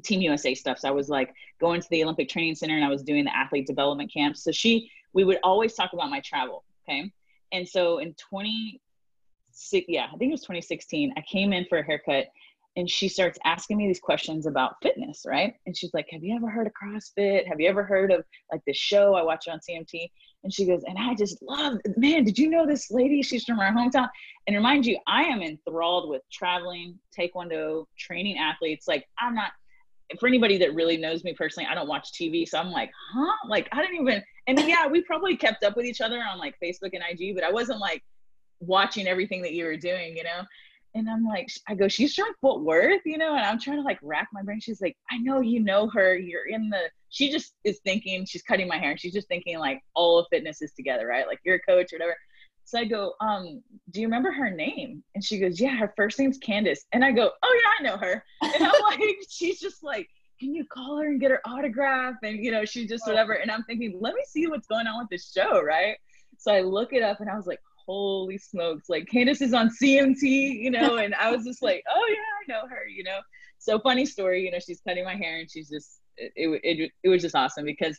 Team USA stuff. So I was like going to the Olympic Training Center and I was doing the athlete development camps. So she, we would always talk about my travel. Okay. And so in 20, yeah, I think it was 2016, I came in for a haircut and she starts asking me these questions about fitness, right? And she's like, Have you ever heard of CrossFit? Have you ever heard of like this show? I watch on CMT. And she goes, and I just love, man, did you know this lady? She's from our hometown. And remind you, I am enthralled with traveling, taekwondo, training athletes. Like, I'm not, for anybody that really knows me personally, I don't watch TV. So I'm like, huh? Like, I didn't even, and yeah, we probably kept up with each other on like Facebook and IG, but I wasn't like watching everything that you were doing, you know? and I'm like, I go, she's from Fort Worth, you know, and I'm trying to like rack my brain. She's like, I know you know her. You're in the. She just is thinking she's cutting my hair. and She's just thinking like all of fitness is together, right? Like you're a coach or whatever. So I go, um, do you remember her name? And she goes, yeah, her first name's Candace. And I go, oh yeah, I know her. And I'm like, she's just like, can you call her and get her autograph? And you know, she just whatever. And I'm thinking, let me see what's going on with this show, right? So I look it up and I was like, holy smokes, like Candace is on CMT, you know, and I was just like, oh yeah, I know her, you know. So funny story, you know, she's cutting my hair and she's just it it, it, it was just awesome because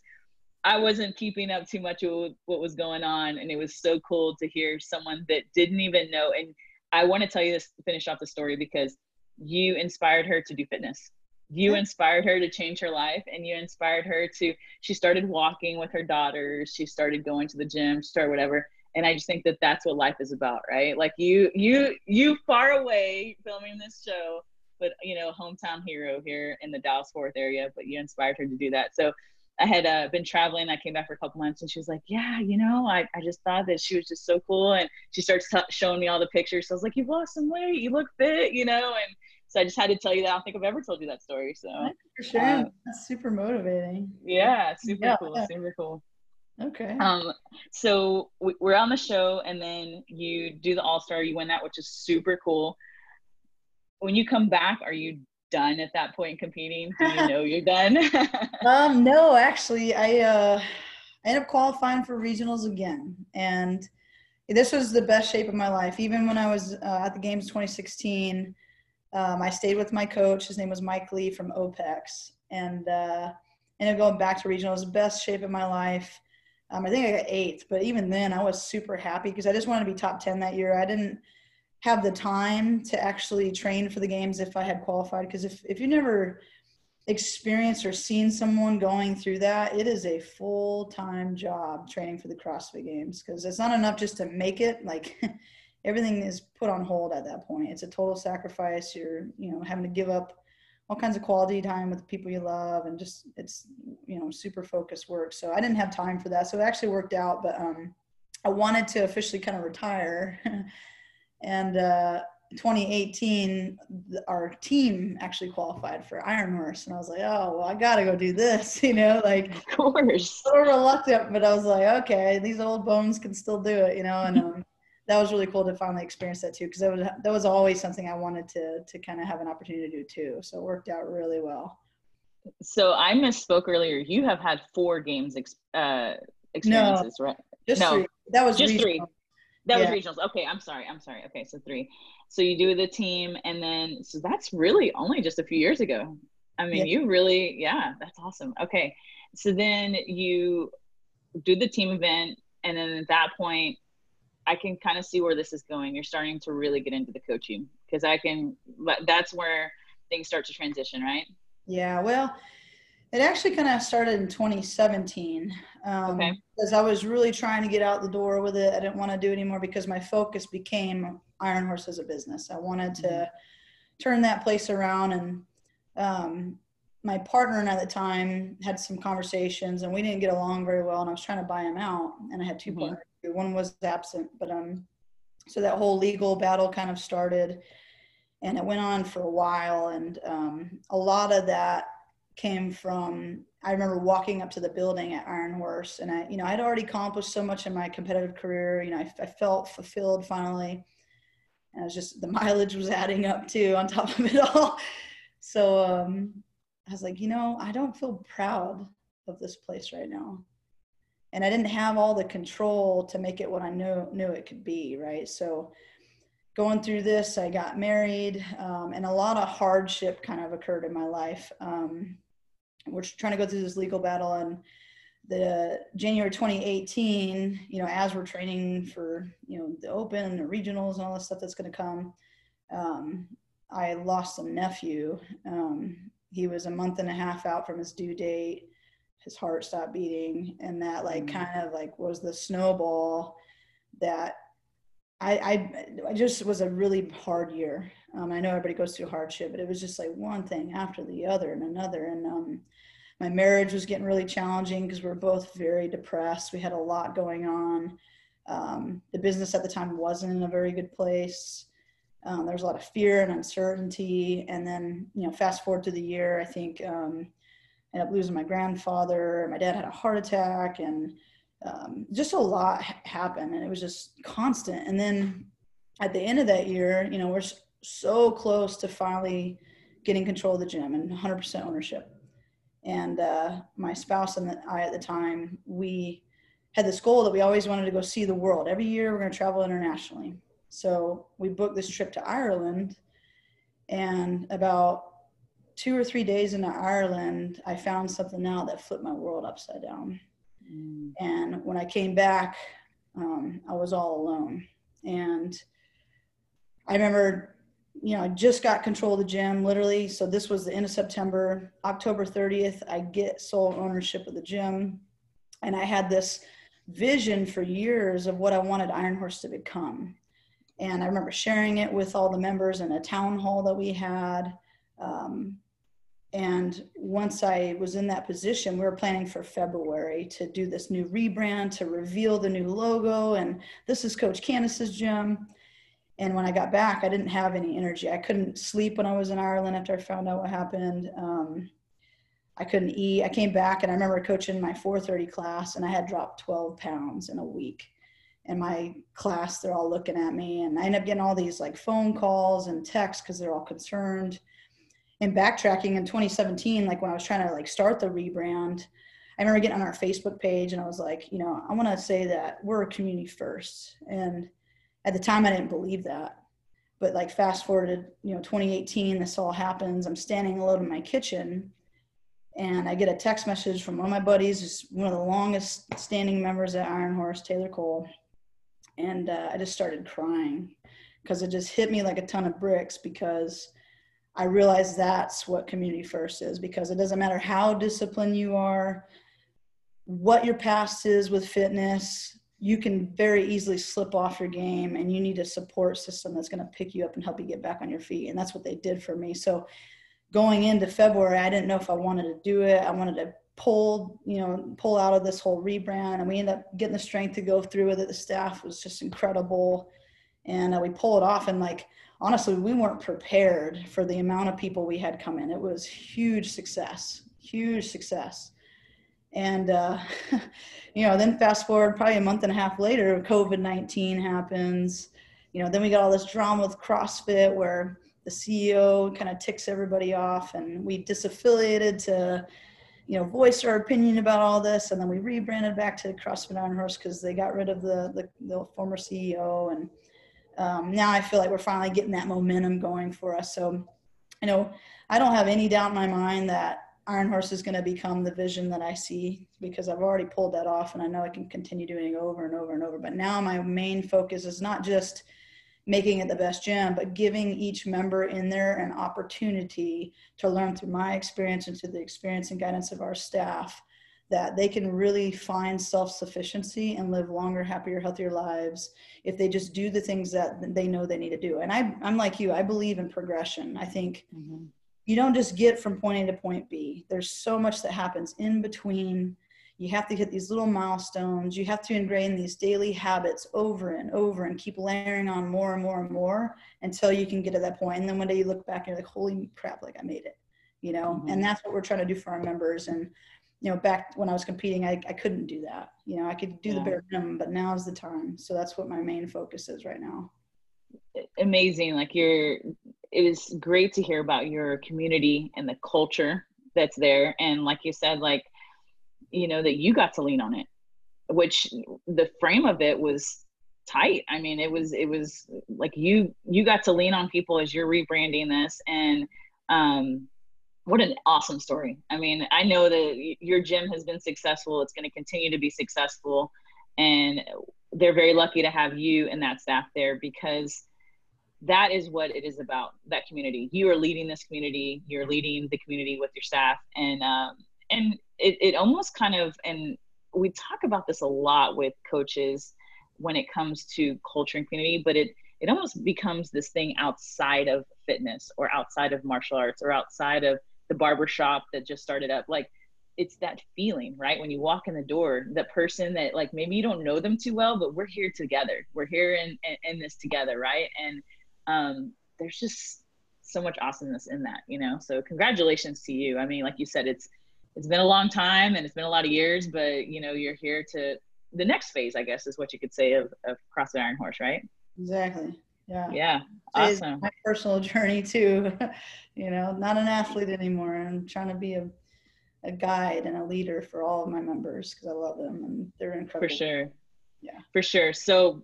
I wasn't keeping up too much with what was going on, and it was so cool to hear someone that didn't even know. And I want to tell you this to finish off the story because you inspired her to do fitness. You inspired her to change her life, and you inspired her to. She started walking with her daughters. She started going to the gym. Start whatever. And I just think that that's what life is about, right? Like you, you, you far away filming this show, but you know, hometown hero here in the Dallas Fort area. But you inspired her to do that. So I had uh, been traveling. I came back for a couple months, and she was like, "Yeah, you know, I, I just thought that she was just so cool." And she starts t- showing me all the pictures. So I was like, "You've lost some weight. You look fit, you know." And so I just had to tell you that. I don't think I've ever told you that story. So for sure, uh, that's super motivating. Yeah, super yeah. cool. Super cool. Okay. Um. So we're on the show, and then you do the All Star. You win that, which is super cool. When you come back, are you done at that point competing? Do you know you're done? um, no, actually, I uh, I ended up qualifying for regionals again, and this was the best shape of my life. Even when I was uh, at the games 2016, um, I stayed with my coach. His name was Mike Lee from OPEX, and uh, ended up going back to regionals. Best shape of my life. Um, I think I got eighth, but even then, I was super happy because I just wanted to be top ten that year. I didn't have the time to actually train for the games if I had qualified. Because if, if you never experienced or seen someone going through that, it is a full time job training for the CrossFit Games. Because it's not enough just to make it. Like everything is put on hold at that point. It's a total sacrifice. You're you know having to give up all kinds of quality time with the people you love and just it's you know super focused work so i didn't have time for that so it actually worked out but um i wanted to officially kind of retire And uh, 2018, our team actually qualified for Iron Horse, and I was like, oh, well, I gotta go do this, you know, like of course, a little reluctant, but I was like, okay, these old bones can still do it, you know, and um, that was really cool to finally experience that too, because that was that was always something I wanted to to kind of have an opportunity to do too. So it worked out really well. So I misspoke earlier. You have had four games ex- uh, experiences, no, right? Just no, three. That was just regional. three. That Yeah. was regionals. Okay, I'm sorry. I'm sorry. Okay, so three. So you do the team, and then so that's really only just a few years ago. I mean, Yeah. you really, yeah, that's awesome. Okay, so then you do the team event, and then at that point, I can kind of see where this is going. You're starting to really get into the coaching because I can. That's where things start to transition, right? Yeah, well, it actually kind of started in 2017. Um, Okay. Because I was really trying to get out the door with it. I didn't want to do it anymore because my focus became Iron Horse as a business. I wanted to turn that place around. And um, my partner and at the time had some conversations and we didn't get along very well. And I was trying to buy him out. And I had 2 Mhm. partners. One was absent. But um, so that whole legal battle kind of started. And it went on for a while. And um, a lot of that came from I remember walking up to the building at Iron Horse, and I, you know, I'd already accomplished so much in my competitive career. You know, I, I felt fulfilled finally, and it was just the mileage was adding up too on top of it all. So um, I was like, you know, I don't feel proud of this place right now, and I didn't have all the control to make it what I knew knew it could be. Right, so going through this, I got married, um, and a lot of hardship kind of occurred in my life. Um, we're trying to go through this legal battle, and the January 2018, you know, as we're training for you know the Open and the regionals and all the stuff that's going to come, um, I lost a nephew. Um, he was a month and a half out from his due date. His heart stopped beating, and that like Mm. kind of like was the snowball that I, I, just was a really hard year. Um, I know everybody goes through hardship, but it was just like one thing after the other and another. And um, my marriage was getting really challenging because we were both very depressed. We had a lot going on. Um, the business at the time wasn't in a very good place. Um, there was a lot of fear and uncertainty. And then, you know, fast forward to the year, I think um, I ended up losing my grandfather. My dad had a heart attack, and um, just a lot ha- happened and it was just constant and then at the end of that year you know we're so close to finally getting control of the gym and 100% ownership and uh, my spouse and I at the time we had this goal that we always wanted to go see the world. Every year we're going to travel internationally. So we booked this trip to Ireland. And about two or three days into Ireland, I found something out that flipped my world upside down. Mm. And when I came back, um, I was all alone. And I remember, you know, I just got control of the gym literally. So this was the end of September. October 30th, I get sole ownership of the gym. And I had this vision for years of what I wanted Iron Horse to become. And I remember sharing it with all the members in a town hall that we had. Um, and once I was in that position, we were planning for February to do this new rebrand, to reveal the new logo. And this is Coach Candace's gym. And when I got back, I didn't have any energy. I couldn't sleep when I was in Ireland after I found out what happened. Um, I couldn't eat. I came back and I remember coaching my 430 class and I had dropped 12 pounds in a week. And my class, they're all looking at me and I end up getting all these like phone calls and texts because they're all concerned. And backtracking in 2017, like when I was trying to like start the rebrand, I remember getting on our Facebook page and I was like, you know, I want to say that we're a community first. And at the time I didn't believe that. But like fast forwarded, you know, 2018, this all happens. I'm standing alone in my kitchen and I get a text message from one of my buddies, who's one of the longest standing members at Iron Horse, Taylor Cole. And uh, I just started crying because it just hit me like a ton of bricks because I realized that's what community first is because it doesn't matter how disciplined you are, what your past is with fitness, you can very easily slip off your game and you need a support system that's going to pick you up and help you get back on your feet. And that's what they did for me. So going into February, I didn't know if I wanted to do it. I wanted to pull, you know, pull out of this whole rebrand, and we ended up getting the strength to go through with it. The staff was just incredible, and uh, we pull it off. And like honestly, we weren't prepared for the amount of people we had come in. It was huge success, huge success. And uh, you know, then fast forward probably a month and a half later, COVID nineteen happens. You know, then we got all this drama with CrossFit where the CEO kind of ticks everybody off, and we disaffiliated to, you know, voice our opinion about all this, and then we rebranded back to CrossFit Iron Horse because they got rid of the, the, the former CEO, and um, now I feel like we're finally getting that momentum going for us. So, you know, I don't have any doubt in my mind that Iron Horse is going to become the vision that I see because I've already pulled that off, and I know I can continue doing it over and over and over. But now my main focus is not just making it the best gym, but giving each member in there an opportunity to learn through my experience and through the experience and guidance of our staff that they can really find self-sufficiency and live longer happier healthier lives if they just do the things that they know they need to do. And I, i'm like you i believe in progression. I think mm-hmm. you don't just get from point a to point b. There's so much that happens in between. You have to hit these little milestones. You have to ingrain these daily habits over and over and keep layering on more and more and more until you can get to that point. and then one day you look back and you're like holy crap like i made it you know? Mm-hmm. and that's what we're trying to do for our members. And you know back when i was competing i, I couldn't do that. You know i could do yeah. the bare minimum but now is the time. So that's what my main focus is right now. Amazing. Like you're it is great to hear about your community and the culture that's there. And like you said like you know that you got to lean on it which the frame of it was tight. I mean it was it was like you you got to lean on people as you're rebranding this. And um what an awesome story. I mean i know that your gym has been successful. It's going to continue to be successful. And they're very lucky to have you and that staff there because that is what it is about that community. You are leading this community. You're leading the community with your staff. And um, and it, it almost kind of and we talk about this a lot with coaches when it comes to culture and community but it it almost becomes this thing outside of fitness or outside of martial arts or outside of the barber shop that just started up like it's that feeling right? When you walk in the door the person that like maybe you don't know them too well but we're here together. We're here in in, in this together right? And um there's just so much awesomeness in that you know? So congratulations to you. I mean like you said it's it's been a long time and it's been a lot of years, but you know, you're here to the next phase, I guess, is what you could say of, of CrossFit Iron Horse, right? Exactly. Yeah. Yeah. Awesome. My personal journey too. you know, not an athlete anymore. I'm trying to be a a guide and a leader for all of my members because I love them and they're incredible. For sure. Yeah. For sure. So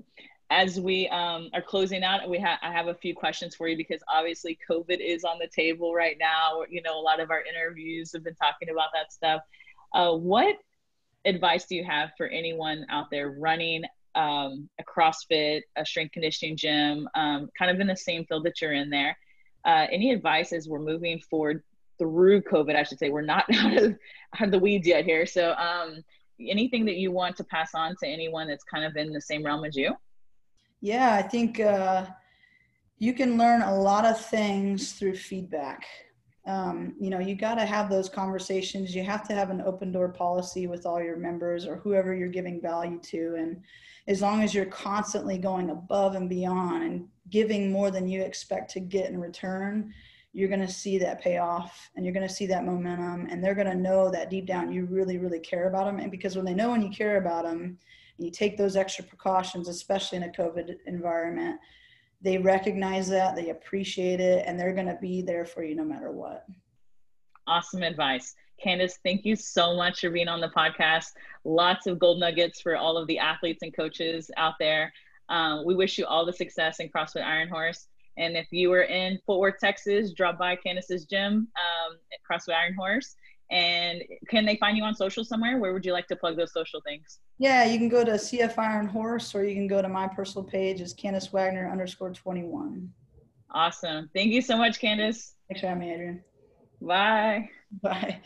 as we um, are closing out, we have I have a few questions for you because obviously COVID is on the table right now. You know, a lot of our interviews have been talking about that stuff. Uh, what advice do you have for anyone out there running um, a CrossFit, a strength conditioning gym, um, kind of in the same field that you're in there? Uh, any advice as we're moving forward through COVID? I should say we're not out of, out of the weeds yet here. So, um, anything that you want to pass on to anyone that's kind of in the same realm as you? Yeah, I think uh, you can learn a lot of things through feedback. Um, you know, you got to have those conversations. You have to have an open door policy with all your members or whoever you're giving value to. And as long as you're constantly going above and beyond and giving more than you expect to get in return, you're going to see that payoff and you're going to see that momentum. And they're going to know that deep down you really, really care about them. And because when they know when you care about them, and you take those extra precautions, especially in a COVID environment, they recognize that, they appreciate it, and they're going to be there for you no matter what. Awesome advice. Candace, thank you so much for being on the podcast. Lots of gold nuggets for all of the athletes and coaches out there. Um, we wish you all the success in CrossFit Iron Horse. And if you were in Fort Worth, Texas, drop by Candace's gym um, at CrossFit Iron Horse. And can they find you on social somewhere? Where would you like to plug those social things? Yeah, you can go to CF Iron Horse or you can go to my personal page is Candace Wagner underscore 21. Awesome. Thank you so much, Candace. Thanks for having me, Adrian. Bye. Bye.